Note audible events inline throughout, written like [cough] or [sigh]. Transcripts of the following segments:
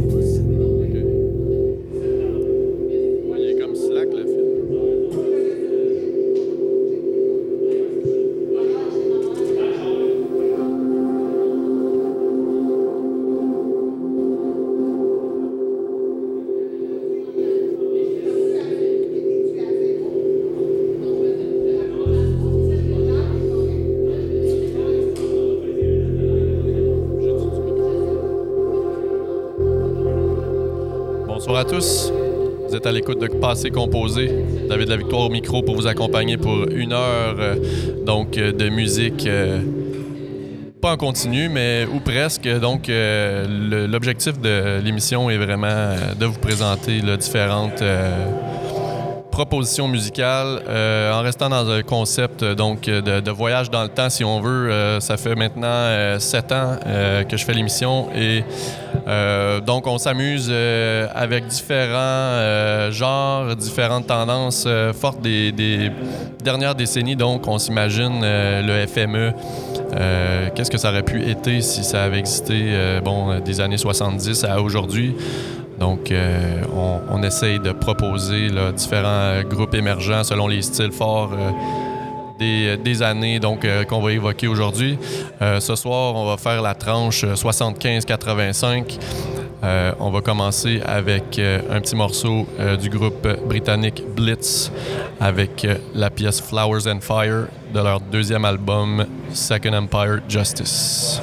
Il êtes à l'écoute de Passé Composé. David La Victoire au micro pour vous accompagner pour une heure euh, donc euh, de musique. euh, pas en continu, mais ou presque. Donc, l'objectif de l'émission est vraiment de vous présenter là, différentes propositions musicales en restant dans un concept donc de, voyage dans le temps, si on veut. Ça fait maintenant sept ans que je fais l'émission et euh, donc on s'amuse euh, avec différents euh, genres, différentes tendances fortes des, dernières décennies. Donc, on s'imagine le FME. Qu'est-ce que ça aurait pu être si ça avait existé bon, des années 70 à aujourd'hui? Donc, on, essaye de proposer différents groupes émergents selon les styles forts des, années donc euh, qu'on va évoquer aujourd'hui. Euh, ce soir, on va faire la tranche euh, 75-85. Euh, on va commencer avec un petit morceau du groupe britannique Blitz avec la pièce Flowers and Fire de leur deuxième album Second Empire Justice.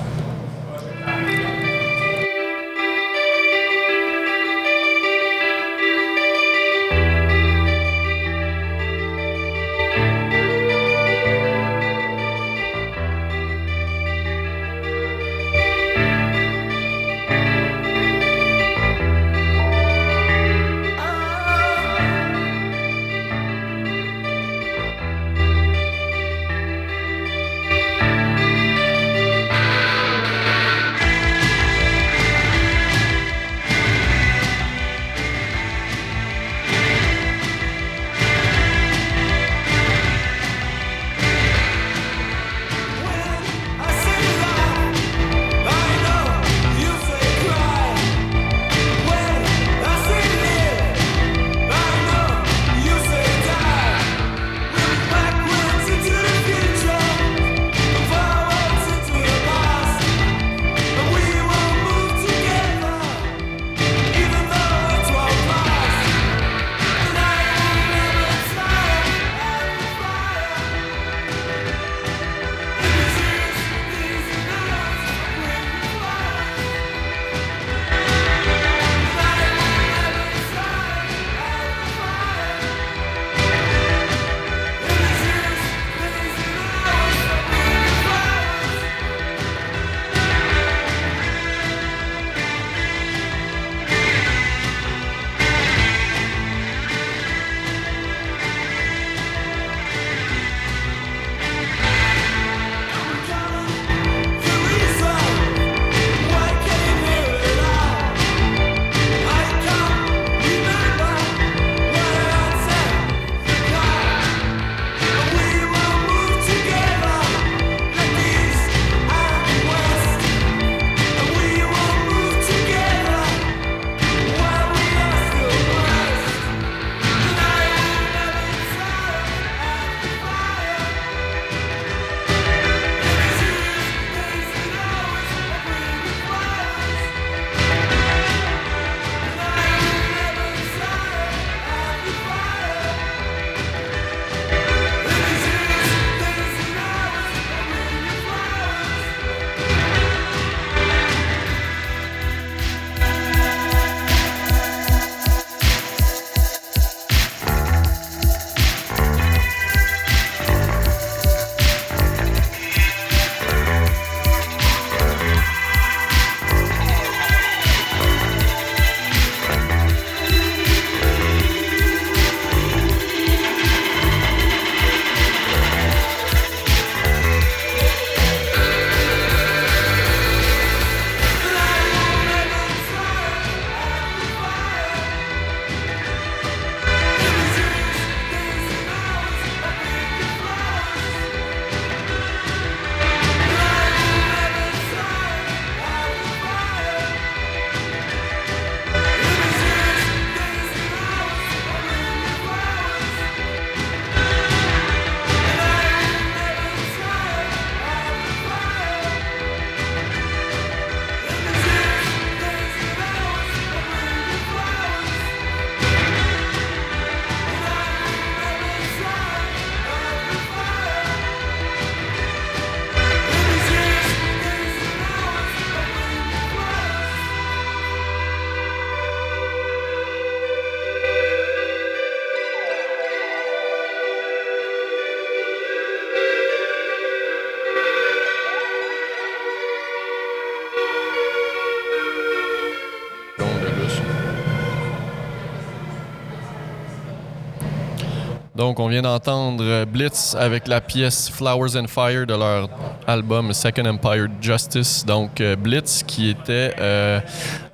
Donc, on vient d'entendre Blitz avec la pièce Flowers and Fire de leur album Second Empire Justice. Donc, euh, Blitz qui était euh,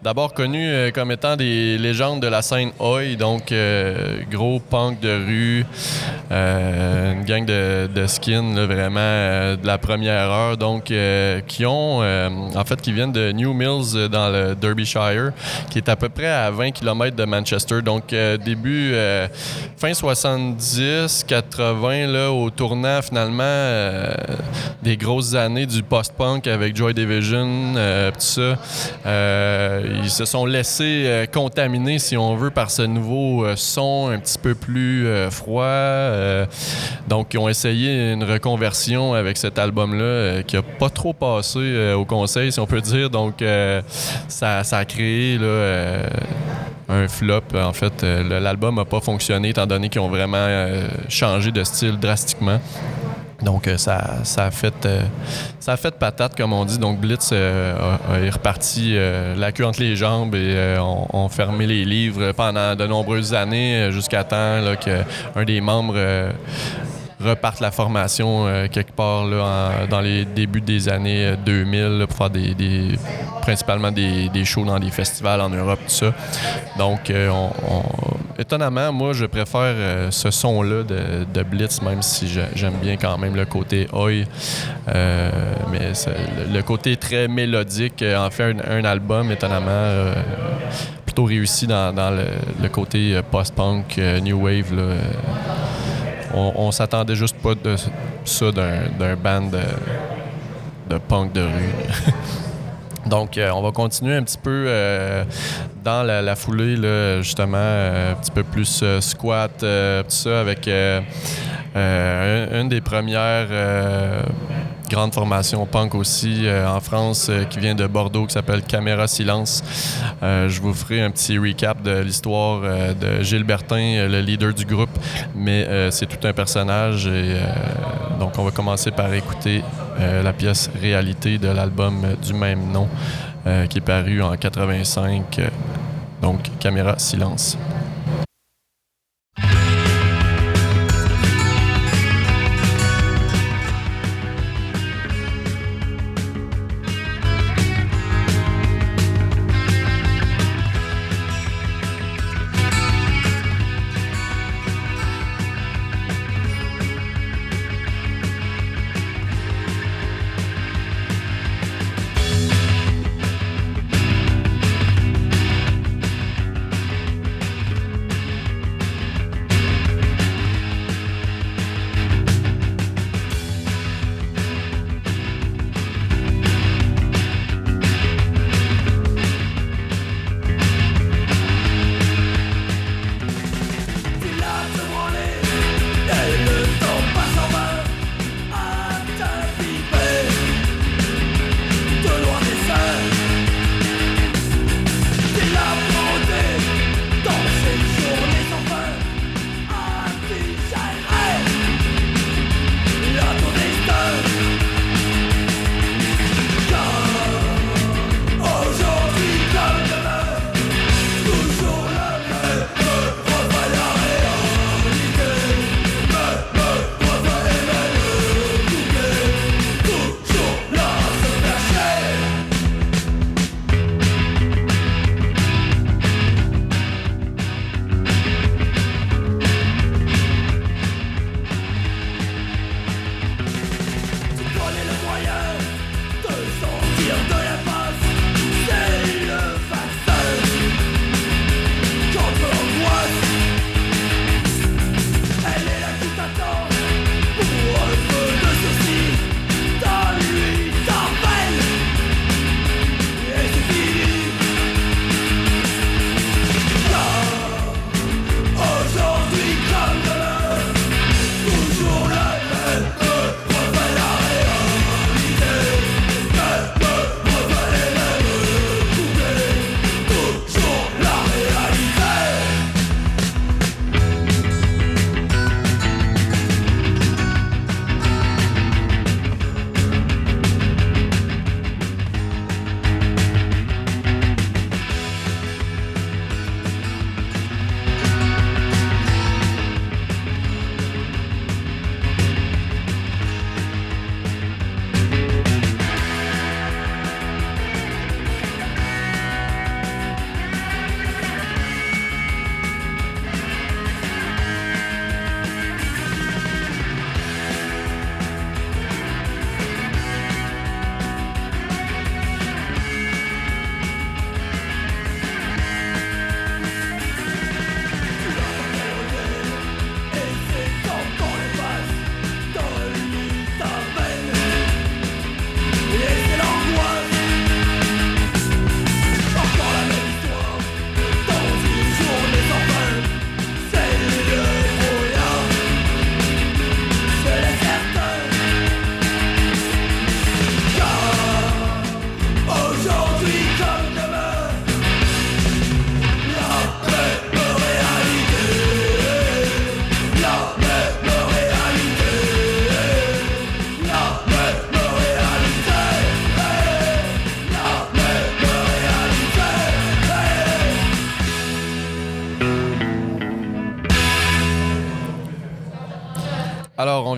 d'abord connu euh, comme étant des légendes de la scène Oi, donc gros punk de rue, une gang de, de skin vraiment de la première heure, donc qui ont, en fait, qui viennent de New Mills dans le Derbyshire, qui est à peu près à 20 km de Manchester. Donc, début, fin 70, 80, là, au tournant finalement euh, des grosses années du post-punk avec Joy Division, euh, tout ça, euh, ils se sont laissés contaminer, si on veut, par ce nouveau son un petit peu plus froid. donc, ils ont essayé une reconversion avec cet album-là qui a pas trop passé au conseil, si on peut dire. Donc, ça, a créé un flop. En fait, l'album n'a pas fonctionné étant donné qu'ils ont vraiment euh, changé de style drastiquement. Donc, euh, ça, ça, a fait, euh, ça a fait patate, comme on dit. Donc, Blitz est reparti la queue entre les jambes et ont fermé les livres pendant de nombreuses années jusqu'à temps qu'un des membres reparte la formation euh, quelque part là, dans les débuts des années 2000 euh, pour faire des, principalement des, shows dans des festivals en Europe, tout ça. Donc, euh, étonnamment, moi, je préfère ce son-là de, Blitz, même si j'aime bien quand même le côté oi. mais le, côté très mélodique en fait un, album, étonnamment, plutôt réussi dans, le, côté post-punk, new wave. On, s'attendait juste pas de ça d'un band de, punk de rue. [laughs] Donc, euh, on va continuer un petit peu euh, dans la, foulée, là, justement, euh, un petit peu plus squat, tout ça, avec une des premières grande formation punk aussi euh, en France euh, qui vient de Bordeaux qui s'appelle Caméra Silence. Euh, je vous ferai un petit recap de l'histoire de Gilles Bertin, le leader du groupe, mais c'est tout un personnage et donc on va commencer par écouter la pièce Réalité de l'album du même nom qui est paru en 85. donc Caméra Silence.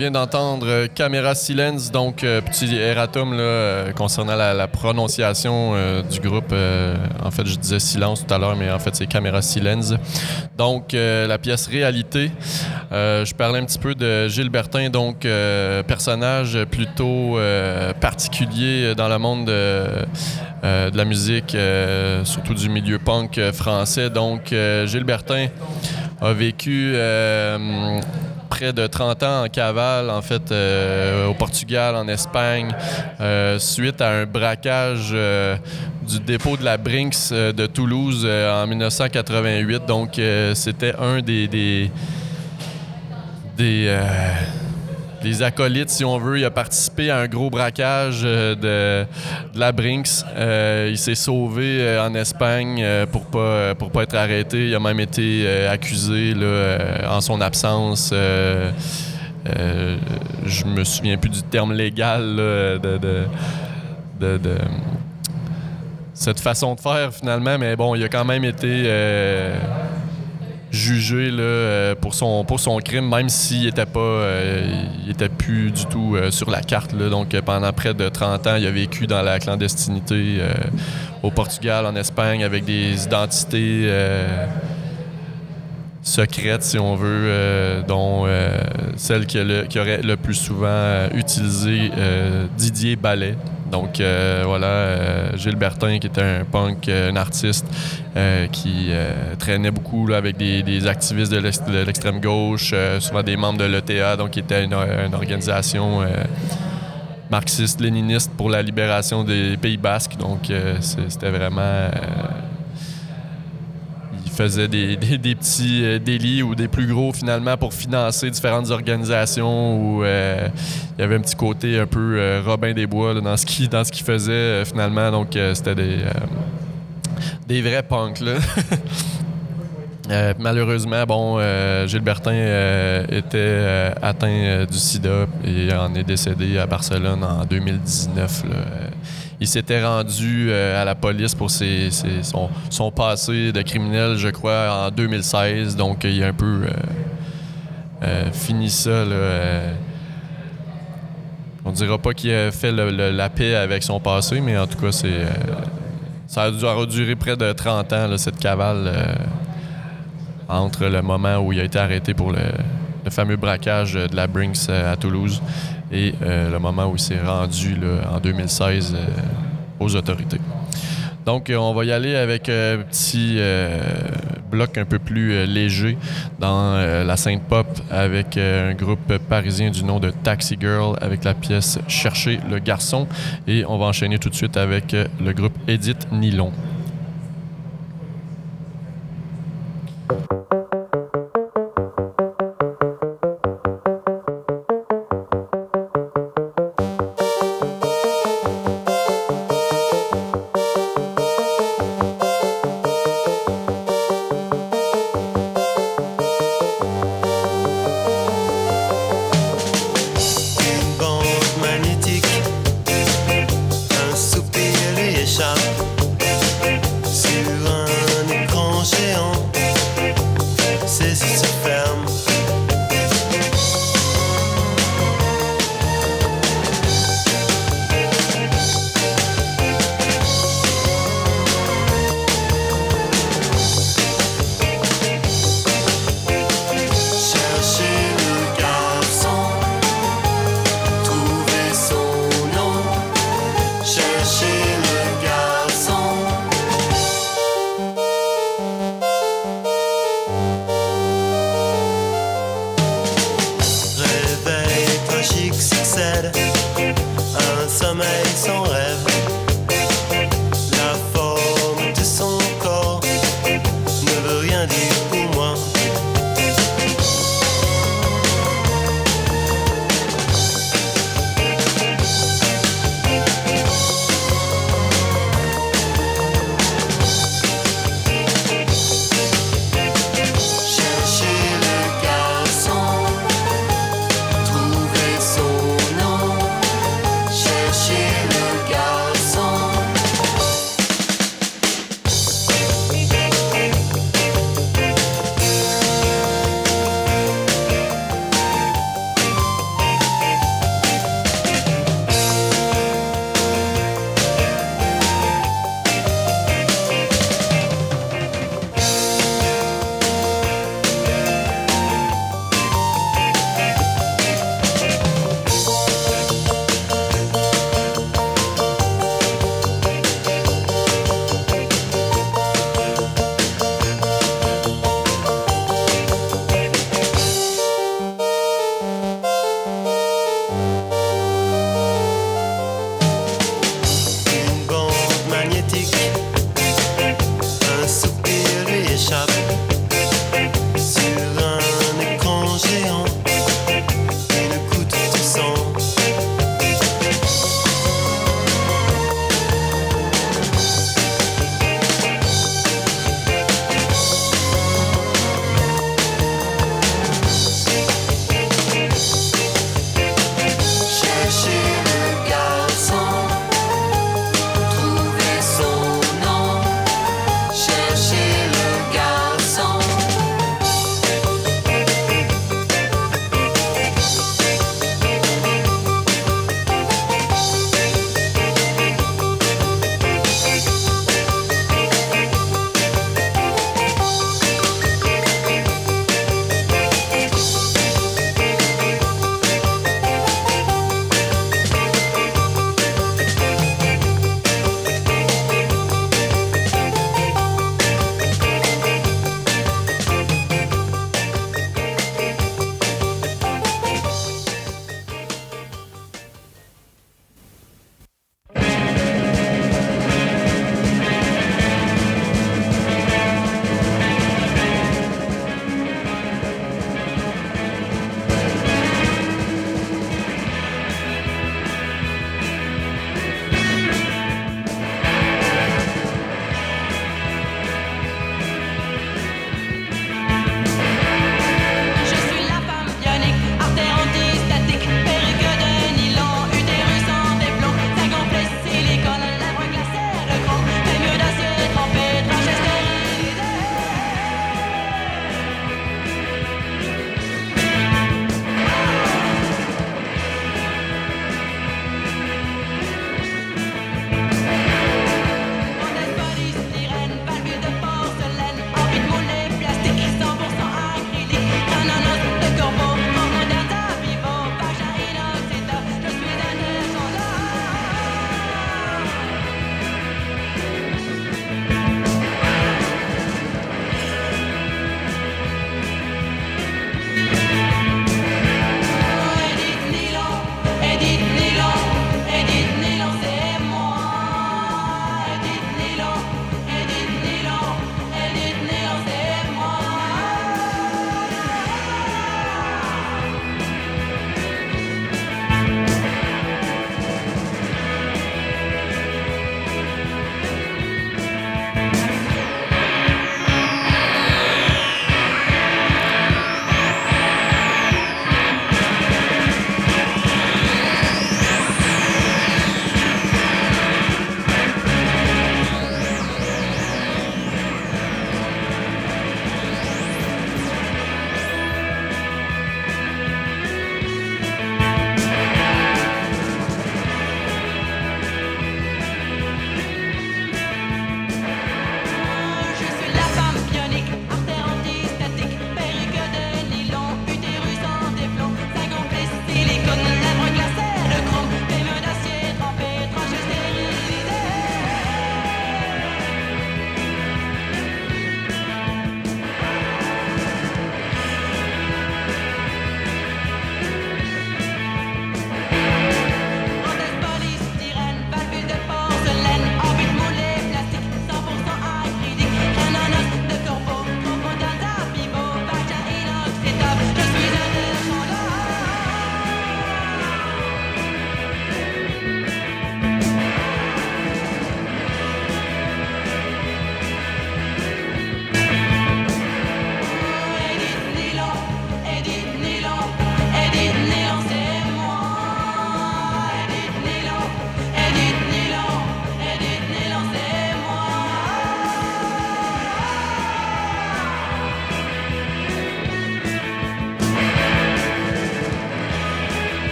Vient d'entendre Caméra Silence, donc petit erratum là, concernant la, prononciation du groupe. en fait, je disais silence tout à l'heure, mais en fait, c'est Caméra Silence. Donc, la pièce Réalité. je parlais un petit peu de Gilles Bertin, donc personnage plutôt particulier dans le monde de, de la musique, surtout du milieu punk français. Donc, Gilles Bertin a vécu euh, près de 30 ans en cavale, en fait, euh, au Portugal, en Espagne, euh, suite à un braquage du dépôt de la Brinks de Toulouse en 1988. Donc, c'était un des, des les acolytes, si on veut. Il a participé à un gros braquage euh, de, la Brinks. Euh, il s'est sauvé euh, en Espagne pour pas pour pas être arrêté. Il a même été accusé là, en son absence. je me souviens plus du terme légal de, de, cette façon de faire finalement, mais bon, il a quand même été jugé là, euh, pour, son, pour son crime, même s'il était pas euh, il était plus du tout euh, sur la carte. Là. Donc pendant près de 30 ans, il a vécu dans la clandestinité au Portugal, en Espagne, avec des identités secrètes, si on veut, dont celle qui, qui, aurait le plus souvent utilisé Didier Ballet. Donc euh, voilà, euh, Gilles Bertin qui était un punk, euh, un artiste qui traînait beaucoup avec des, activistes de l'extrême gauche, souvent des membres de l'ETA, donc qui était une, organisation marxiste-léniniste pour la libération des Pays basques. Donc c'était vraiment faisait des, petits euh, délits ou des plus gros finalement pour financer différentes organisations où euh, il y avait un petit côté un peu euh, Robin des Bois dans ce qu'il dans finalement. Donc c'était des, des vrais punks là. [laughs] malheureusement, bon, Gilles Bertin était atteint du sida et en est décédé à Barcelone en 2019 il s'était rendu euh, à la police pour ses, son, passé de criminel, je crois, en 2016. Donc, il a un peu euh, euh, fini ça. Là, on dira pas qu'il a fait la paix avec son passé, mais en tout cas, c'est ça a duré près de 30 ans, cette cavale, entre le moment où il a été arrêté pour le fameux braquage de la Brinks à Toulouse et euh, le moment où il s'est rendu en 2016 euh, aux autorités. Donc, euh, on va y aller avec un petit bloc un peu plus léger dans la scène pop avec un groupe parisien du nom de Taxi Girl avec la pièce Chercher le garçon. Et on va enchaîner tout de suite avec le groupe Edith Nylon.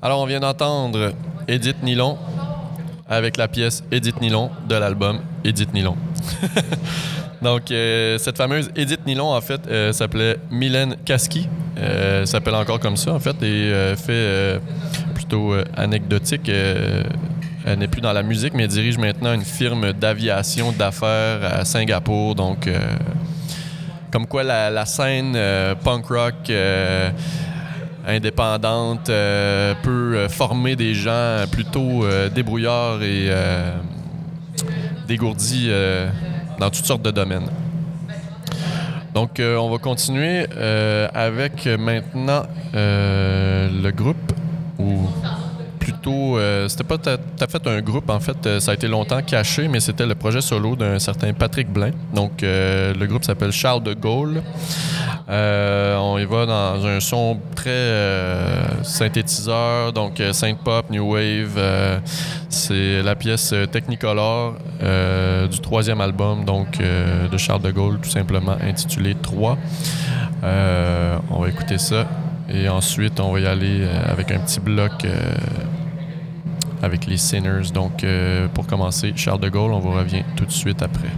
Alors, on vient d'entendre Edith Nylon avec la pièce Edith Nylon de l'album Edith Nylon. [laughs] Donc, euh, cette fameuse Edith Nylon, en fait, euh, s'appelait Mylène Kaski. Euh, s'appelle encore comme ça, en fait, et fait plutôt anecdotique. elle n'est plus dans la musique, mais dirige maintenant une firme d'aviation d'affaires à Singapour. Donc, comme quoi la, scène punk rock indépendante euh, peut euh, former des gens plutôt euh, débrouillards et euh, dégourdis dans toutes sortes de domaines. Donc, on va continuer avec maintenant le groupe, ou euh, c'était pas tout à fait un groupe, en fait, euh, ça a été longtemps caché, mais c'était le projet solo d'un certain Patrick Blain. Donc, euh, le groupe s'appelle Charles de Gaulle. On y va dans un son très synthétiseur, donc synth pop, new wave. c'est la pièce Technicolor du troisième album, donc de Charles de Gaulle, tout simplement intitulé 3. Euh, on va écouter ça et ensuite on va y aller euh, avec un petit bloc euh, avec les Sinners. Donc euh, pour commencer, Charles de Gaulle, on vous revient tout de suite après.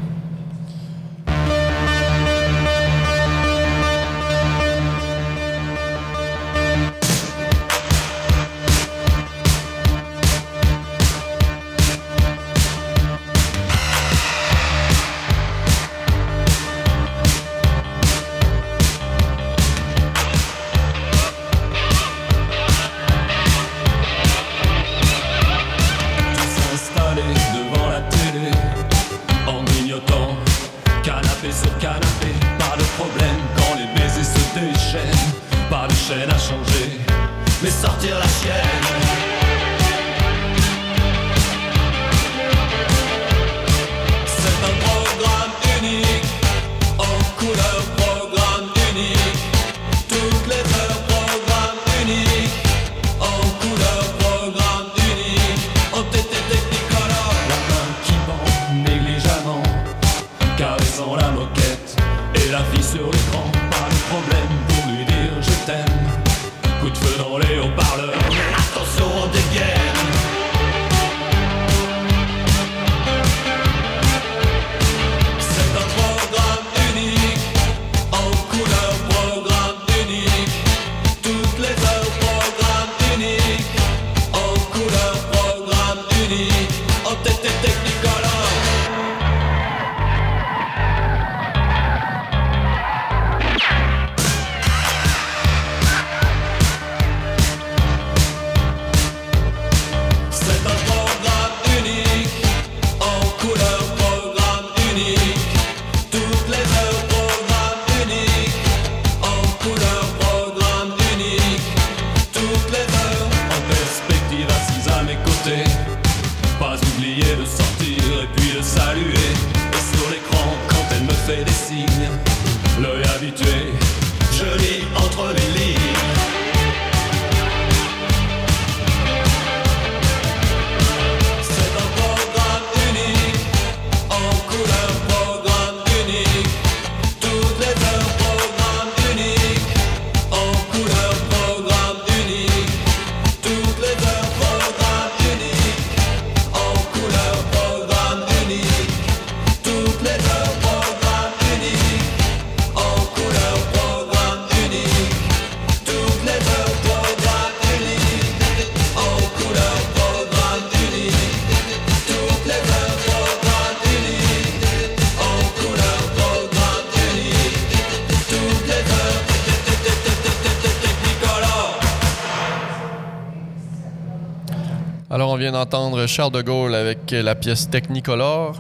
D'entendre Charles de Gaulle avec la pièce Technicolor.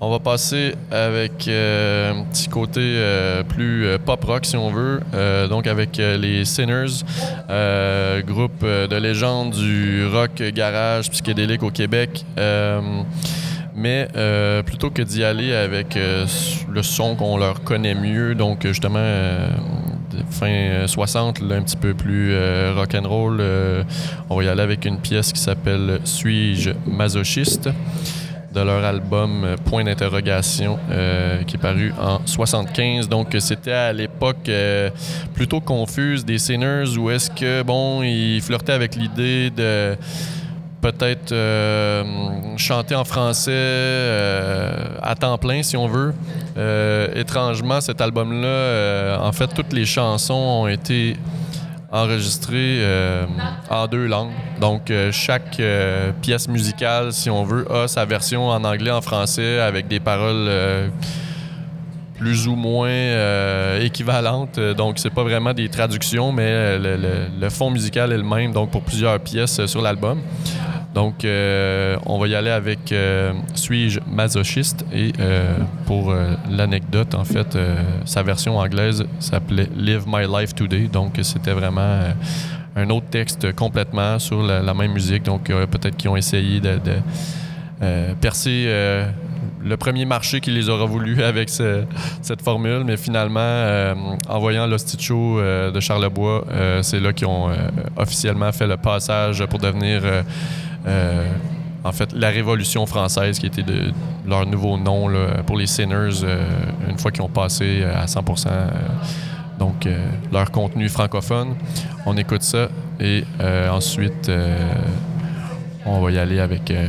On va passer avec euh, un petit côté euh, plus euh, pop rock, si on veut. Donc, avec les Sinners, groupe de légende du rock garage psychédélique au Québec. Mais plutôt que d'y aller avec le son qu'on leur connaît mieux, donc justement fin euh, 60, là, un petit peu plus euh, rock and roll, euh, on va y aller avec une pièce qui s'appelle Suis-je masochiste? De leur album euh, Point d'interrogation euh, qui est paru en 75. Donc c'était à l'époque époque euh, plutôt confuse des Sinners ou est-ce que, bon, ils flirtaient avec l'idée de peut-être euh, chanter en français euh, à temps plein, si on veut. Euh, étrangement, cet album-là, euh, en fait, toutes les chansons ont été enregistrées euh, en deux langues. Donc, chaque pièce musicale, si on veut, a sa version en anglais, en français, avec des paroles plus ou moins équivalentes. Donc, c'est pas vraiment des traductions, mais le, le- fond musical est le même, donc pour plusieurs pièces sur l'album. Donc, euh, on va y aller avec euh, Suis-je masochiste? Et euh, pour l'anecdote, en fait, sa version anglaise s'appelait Live My Life Today. Donc, c'était vraiment un autre texte complètement sur la, même musique. Donc, peut-être qu'ils ont essayé de, percer le premier marché qui les aura voulu [laughs] avec ce- cette formule, mais finalement, en voyant l'Hostie Show euh, de Charlebois, c'est là qu'ils ont officiellement fait le passage pour devenir, euh, euh, en fait, la Révolution française, qui était de, leur nouveau nom là, pour les Sinners, euh, une fois qu'ils ont passé à 100% euh, donc euh, leur contenu francophone. On écoute ça et euh, ensuite, euh, on va y aller avec euh,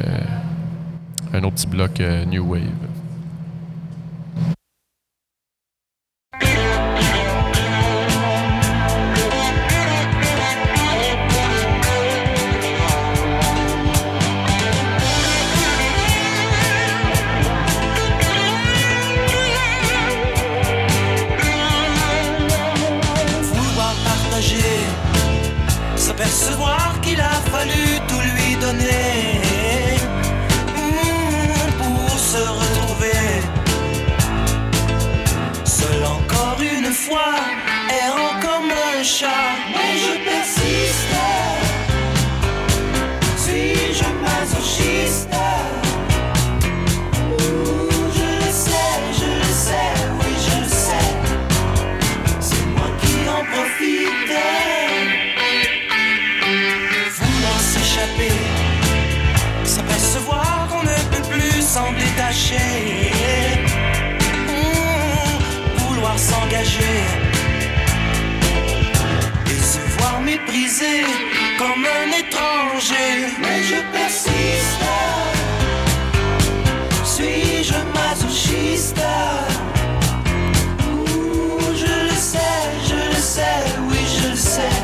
un autre petit bloc euh, New Wave. Comme un étranger. Mais je persiste. Suis-je masochiste? Ouh, je le sais, je le sais, oui je le sais.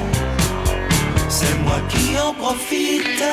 C'est moi qui en profite.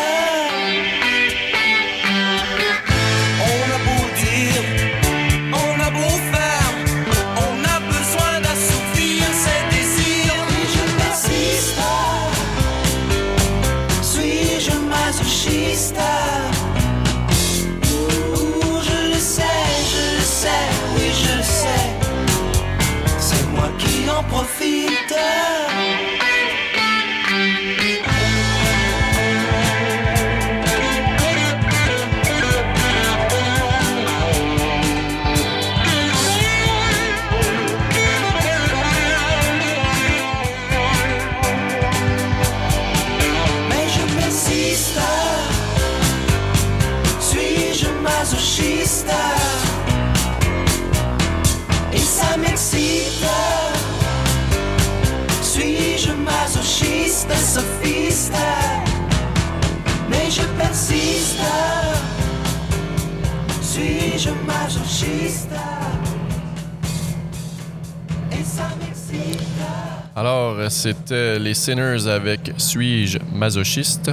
Alors, c'était les Sinners avec Suis-je masochiste?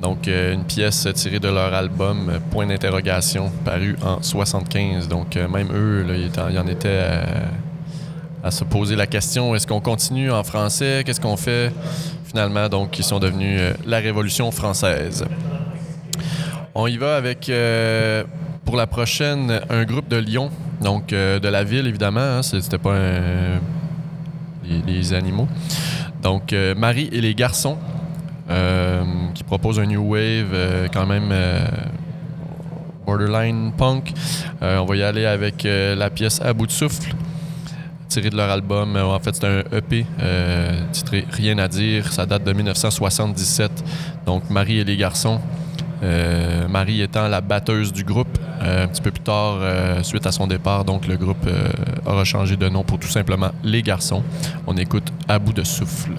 Donc, euh, une pièce tirée de leur album Point d'interrogation, paru en 75. Donc, euh, même eux, là, il était- il y en était euh, à se poser la question est-ce qu'on continue en français? Qu'est-ce qu'on fait? Finalement, donc, ils sont devenus euh, la Révolution française. On y va avec, pour la prochaine, un groupe de Lyon, donc euh, de la ville, évidemment. hein, C'était pas un les, animaux. Donc, euh, Marie et les garçons, euh, qui proposent un new wave quand même borderline punk. On va y aller avec la pièce À bout de souffle, tirée de leur album. En fait, c'est un EP titré Rien à dire. Ça date de 1977. Donc, Marie et les garçons. Euh, Marie étant la batteuse du groupe. Euh, un petit peu plus tard, euh, suite à son départ, donc le groupe aura changé de nom pour tout simplement Les Garçons. On écoute À bout de souffle.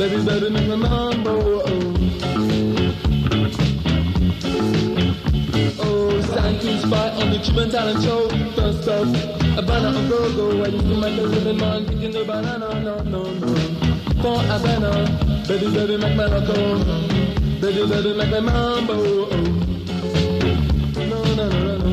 Baby's baby, make my number one. Oh, signed to spy on the Cuban talent show. First up, a banana on go-go. I used to my a living man picking the banana, no, no, no. For a banana, baby's baby, make my loco. Baby's baby, make my mambo. Oh. No, no, no, no, no.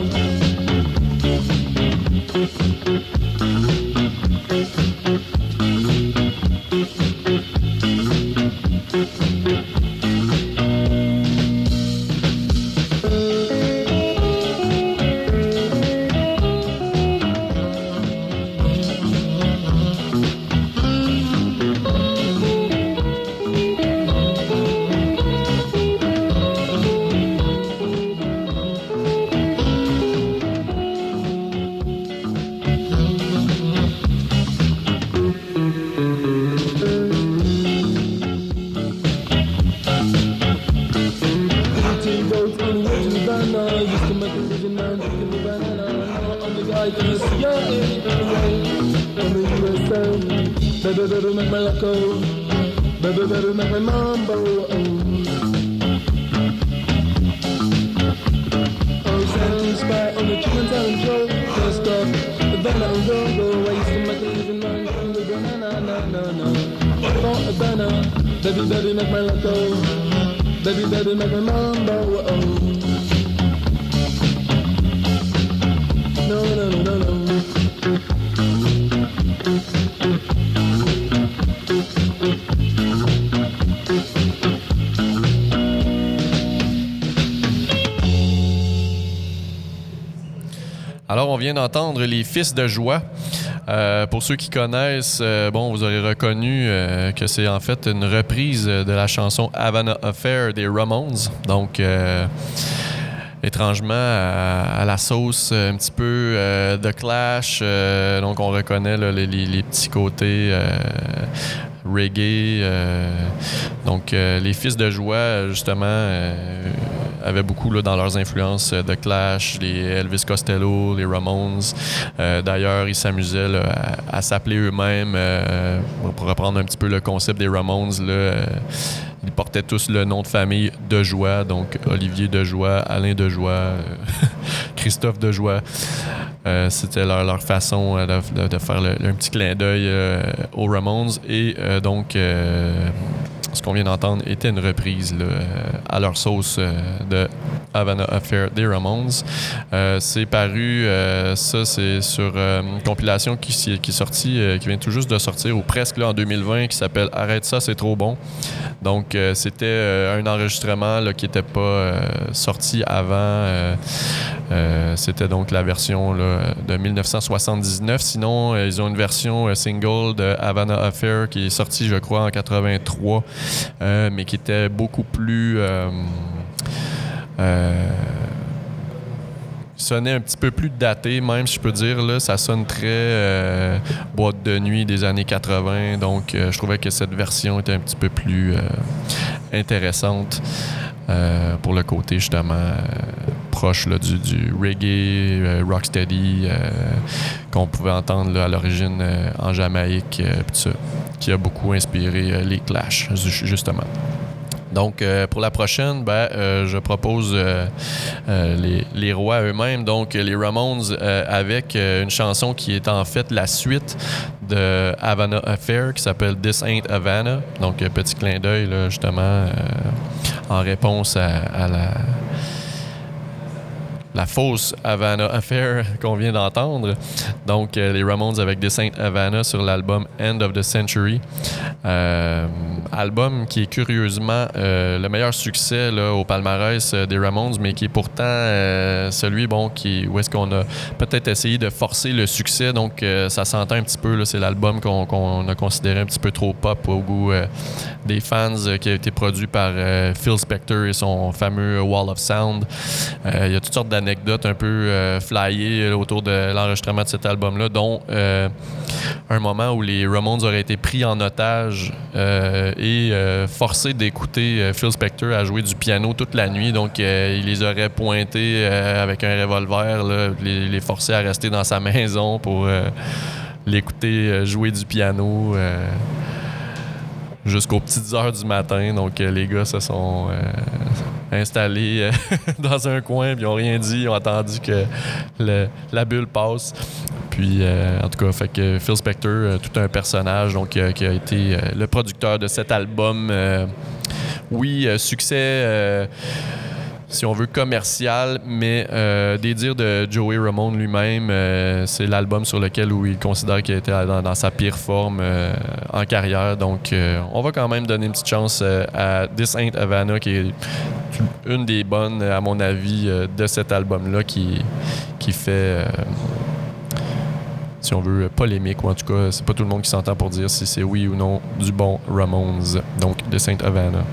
Alors, on vient d'entendre Les Fils de Joie. Euh, pour ceux qui connaissent, euh, bon, vous aurez reconnu euh, que c'est en fait une reprise de la chanson Havana Affair des Ramones. Donc, étrangement, à, la sauce un petit peu de Clash. donc, on reconnaît les, petits côtés reggae. donc, les Fils de Joie, justement, avaient beaucoup là, dans leurs influences euh, de Clash, les Elvis Costello, les Ramones. Euh, D'ailleurs, ils s'amusaient à, s'appeler eux-mêmes, euh, pour reprendre un petit peu le concept des Ramones. Là, euh, ils portaient tous le nom de famille de Joie, donc Olivier de Joie, Alain de Joie, euh, [laughs] Christophe de Joie. Euh, C'était leur, leur façon euh, de, faire un petit clin d'œil euh, aux Ramones. Et euh, donc, euh, ce qu'on vient d'entendre était une reprise euh, à leur sauce euh, de Havana Affair des Ramones. Euh, c'est paru, ça c'est sur une compilation qui, est sortie, qui vient tout juste de sortir, ou presque en 2020, qui s'appelle Arrête ça, c'est trop bon. Donc c'était un enregistrement qui n'était pas sorti avant. c'était donc la version de 1979. Sinon, ils ont une version single de Havana Affair qui est sortie, je crois, en 83, euh, mais qui était beaucoup plus. Sonnait un petit peu plus daté, même si je peux dire. Là, ça sonne très euh, boîte de nuit des années 80. Donc, euh, je trouvais que cette version était un petit peu plus euh, intéressante pour le côté justement proche là, du, reggae, rocksteady qu'on pouvait entendre là, à l'origine en Jamaïque, ça, qui a beaucoup inspiré les Clash, ju- justement. Donc, euh, pour la prochaine, ben, euh, je propose euh, les, les rois eux-mêmes, donc les Ramones, avec une chanson qui est en fait la suite de Havana Affair, qui s'appelle This Ain't Havana. Donc, petit clin d'œil, justement, en réponse à, la fausse Havana Affair [laughs] qu'on vient d'entendre. Donc, les Ramones avec This Ain't Havana sur l'album End of the Century. Album qui est curieusement euh, le meilleur succès au palmarès euh, des Ramones, mais qui est pourtant euh, celui bon, qui, où est-ce qu'on a peut-être essayé de forcer le succès. Donc, ça s'entend un petit peu. C'est l'album qu'on a considéré un petit peu trop pop au goût des fans, qui a été produit par Phil Spector et son fameux Wall of Sound. Il y a toutes sortes d'anecdotes un peu flyées autour de l'enregistrement de cet album-là, dont un moment où les Ramones auraient été pris en otage et euh, forcés d'écouter euh, Phil Spector à jouer du piano toute la nuit. Donc, euh, il les aurait pointés avec un revolver, les, les à rester dans sa [laughs] maison pour l'écouter jouer du piano. Jusqu'aux petites heures du matin. Donc, euh, les gars se sont euh, installés euh, [laughs] dans un coin, puis ils n'ont rien dit. Ils ont attendu que la bulle passe. Puis, en tout cas, fait que Phil Spector, tout un personnage, donc, qui a été le producteur de cet album. oui, succès. Si on veut, commercial, mais euh, des dires de Joey Ramone lui-même, euh, c'est l'album sur lequel où il considère qu'il était dans, dans sa pire forme euh, en carrière. Donc, euh, on va quand même donner une petite chance à This Ain't Havana, qui est une des bonnes, à mon avis, de cet album-là, qui, qui fait, si on veut, polémique, en tout cas, c'est pas tout le monde qui s'entend pour dire si c'est oui ou non du bon Ramones. Donc, This Ain't Havana.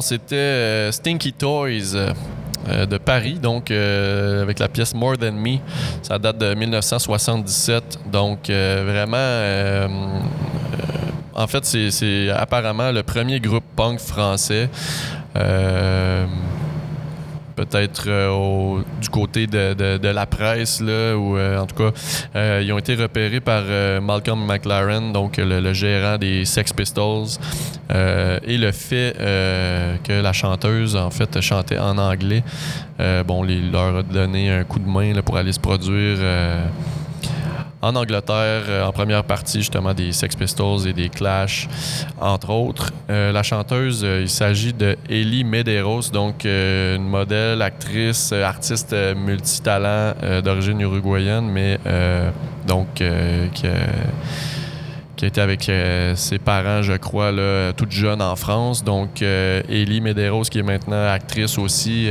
C'était euh, Stinky Toys euh, euh, de Paris, donc avec la pièce More Than Me. Ça date de 1977. Donc, vraiment, en fait, c'est apparemment le premier groupe punk français. Peut-être euh, du côté de, la presse, là, ou euh, en tout cas, euh, ils ont été repérés par Malcolm McLaren, donc le, gérant des Sex Pistols, et le fait que la chanteuse, en fait, chantait en anglais, bon, il leur a donné un coup de main pour aller se produire. En Angleterre, euh, en première partie justement des Sex Pistols et des Clash, entre autres. Euh, la chanteuse, euh, il s'agit de Ellie Medeiros, donc une modèle, actrice, artiste multitalent d'origine uruguayenne, mais donc qui, qui été avec ses parents, je crois, là, toute jeune en France. Donc euh, Ellie Medeiros, qui est maintenant actrice aussi.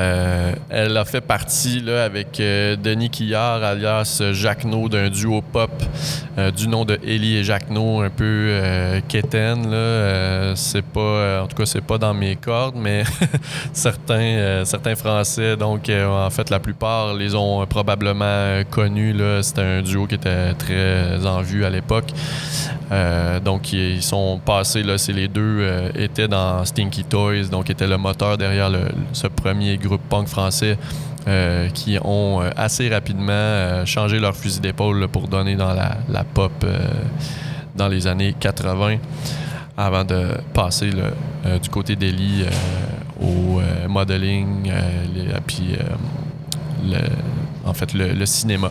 Euh, elle a fait partie avec euh, Denis Quillard, alias Jacquenot, d'un duo pop euh, du nom de Ellie et Jacquenot, un peu quétaine. C'est pas, en tout cas, c'est pas dans mes cordes, mais [laughs] certains, Français, donc en fait, la plupart les ont probablement connus. C'était un duo qui était très en vue à l'époque. Donc, ils sont passés, les deux étaient dans Stinky Toys, donc étaient le moteur derrière ce premier groupe punk français euh, qui ont euh, assez rapidement euh, changé leur fusil d'épaule pour donner dans la, pop dans les années 80 avant de passer du côté euh, au modeling, les- puis en fait le- cinéma.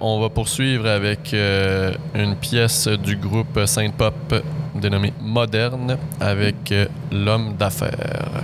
On va poursuivre avec une pièce du groupe Saint Pop dénommée Moderne avec L'homme d'affaires.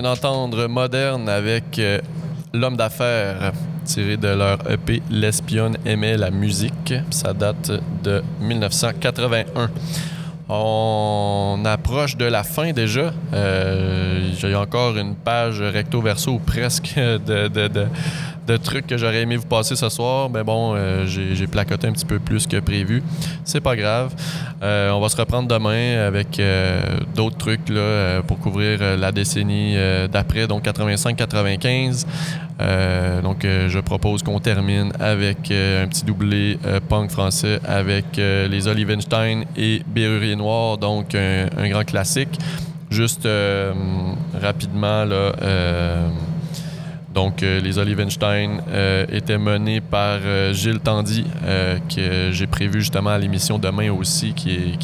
Vient d'entendre Moderne avec euh, L'homme d'affaires, tiré de leur EP L'espionne aimait la musique. Ça date de 1981. On approche de la fin déjà. Euh, J'ai encore une page recto verso presque [laughs] de, trucs que j'aurais aimé vous passer ce soir. Mais bon, euh, j'ai placoté un petit peu plus que prévu. C'est pas grave. Euh, on va se reprendre demain avec euh, d'autres trucs euh, pour couvrir la décennie d'après, donc 85-95. Euh, donc, je propose qu'on termine avec un petit doublé punk français avec les Olivenstein et Bérurier Noir, donc un, un grand classique. Juste rapidement, là, donc euh, les Olivenstein euh, étaient menés par euh, Gilles Tandy, que j'ai prévu justement à l'émission demain aussi, qui est,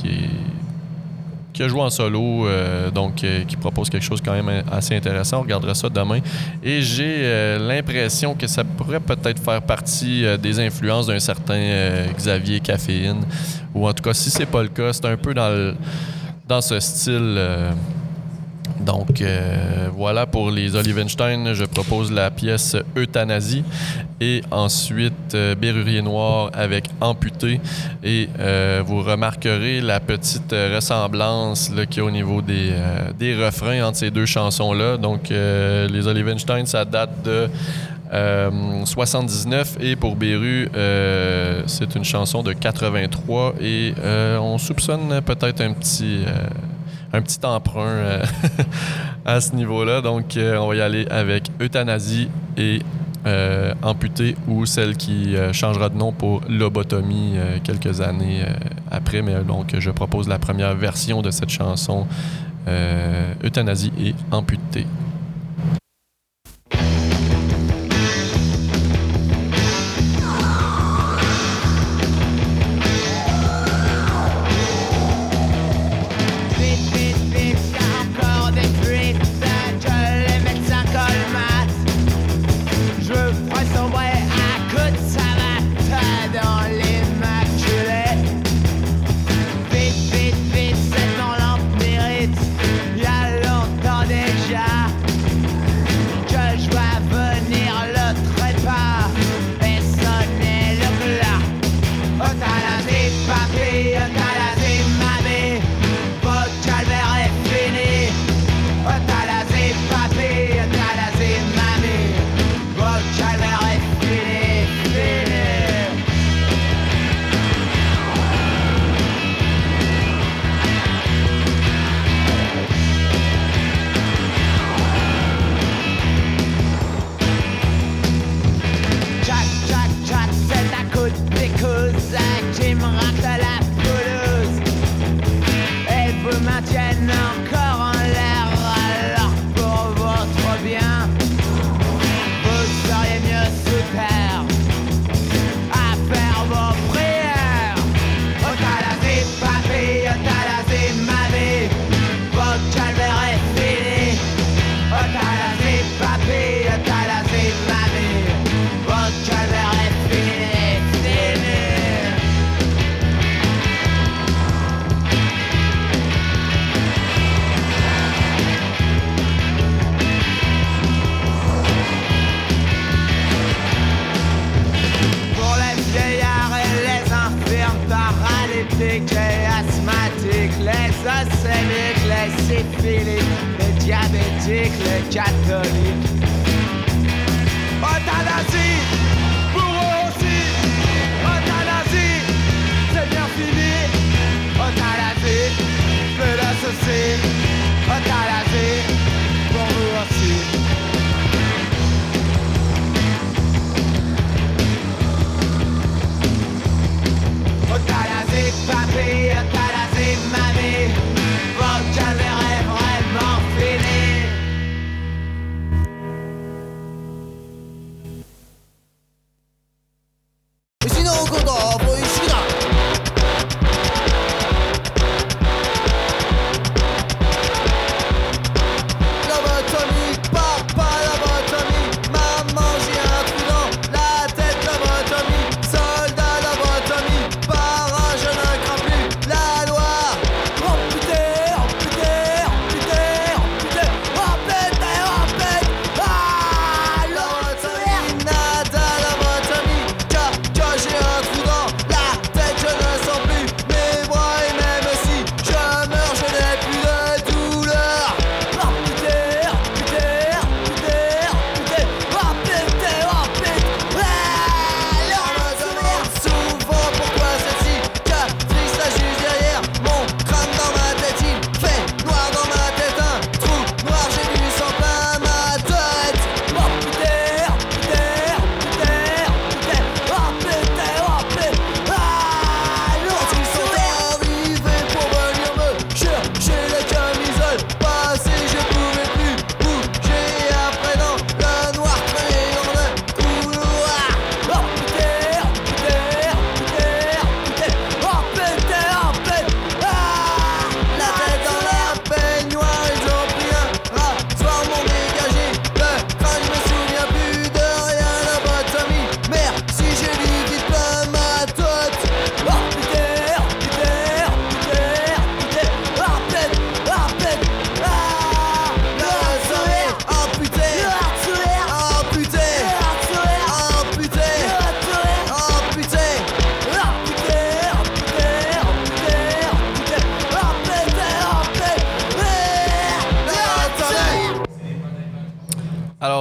qui a joué en solo, donc qui propose quelque chose quand même assez intéressant. On regardera ça demain. Et j'ai l'impression que ça pourrait peut-être faire partie des influences d'un certain Xavier Caféine. Ou en tout cas, si c'est pas le cas, c'est un peu dans, le- dans ce style. Donc euh, voilà pour les Olivenstein, je propose la pièce Euthanasie. Et ensuite euh, Bérurier Noir avec Amputé. Et euh, vous remarquerez la petite ressemblance qu'il y a au niveau des, euh, des refrains entre ces deux chansons-là. Donc les Olivenstein, ça date de euh, 79 et pour Beru, c'est une chanson de 83 et on soupçonne peut-être un petit... un petit emprunt euh, [laughs] à ce niveau-là. Donc, euh, on va y aller avec Euthanasie et euh, Amputé ou celle qui changera de nom pour Lobotomie quelques années après. Mais donc, je propose la première version de cette chanson, Euthanasie et Amputé.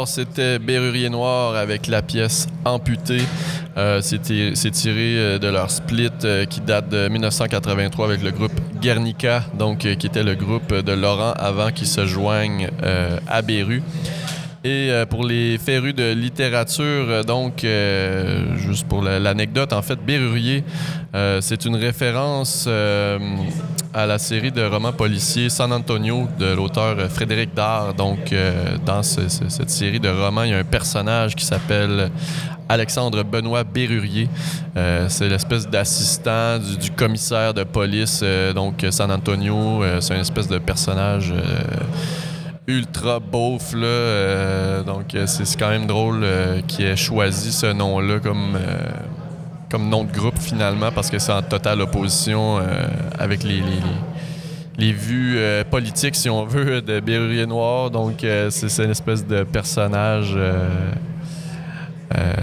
C'était Berrurier Noir avec la pièce Amputée. Euh, c'est tiré, euh, de leur split euh, qui date de 1983 avec le groupe Guernica, donc qui était le groupe de Laurent avant qu'il se joigne euh, à Beru. Et pour les férus de littérature, donc, juste pour la- l'anecdote, en fait, Berrurier, euh, c'est une référence à la série de romans policiers San Antonio de l'auteur euh, Frédéric Dard. Donc, euh, dans ce- ce- cette série de romans, il y a un personnage qui s'appelle Alexandre Benoît Berrurier. Euh, c'est l'espèce d'assistant du, commissaire de police, donc San Antonio. C'est une espèce de personnage ultra beauf, là. Donc, c'est quand même drôle qu'il ait choisi ce nom-là comme, euh, comme nom de groupe, finalement, parce que c'est en totale opposition euh, avec les, les- vues euh, politiques, si on veut, de Berrurier Noir. Donc, euh, c'est une espèce de personnage...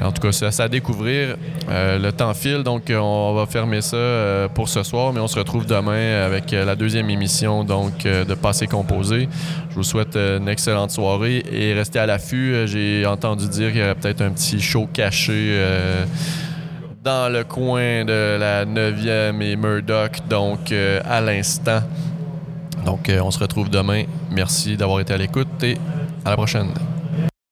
en tout cas, c'est à découvrir. Le temps file, donc on va fermer ça pour ce soir, mais on se retrouve demain avec la deuxième émission donc de Passé Composé. Je vous souhaite une excellente soirée et restez à l'affût. J'ai entendu dire qu'il y aurait peut-être un petit show caché dans le coin de la 9e et Murdoch, donc euh, à l'instant. Donc euh, on se retrouve demain. Merci d'avoir été à l'écoute et à la prochaine.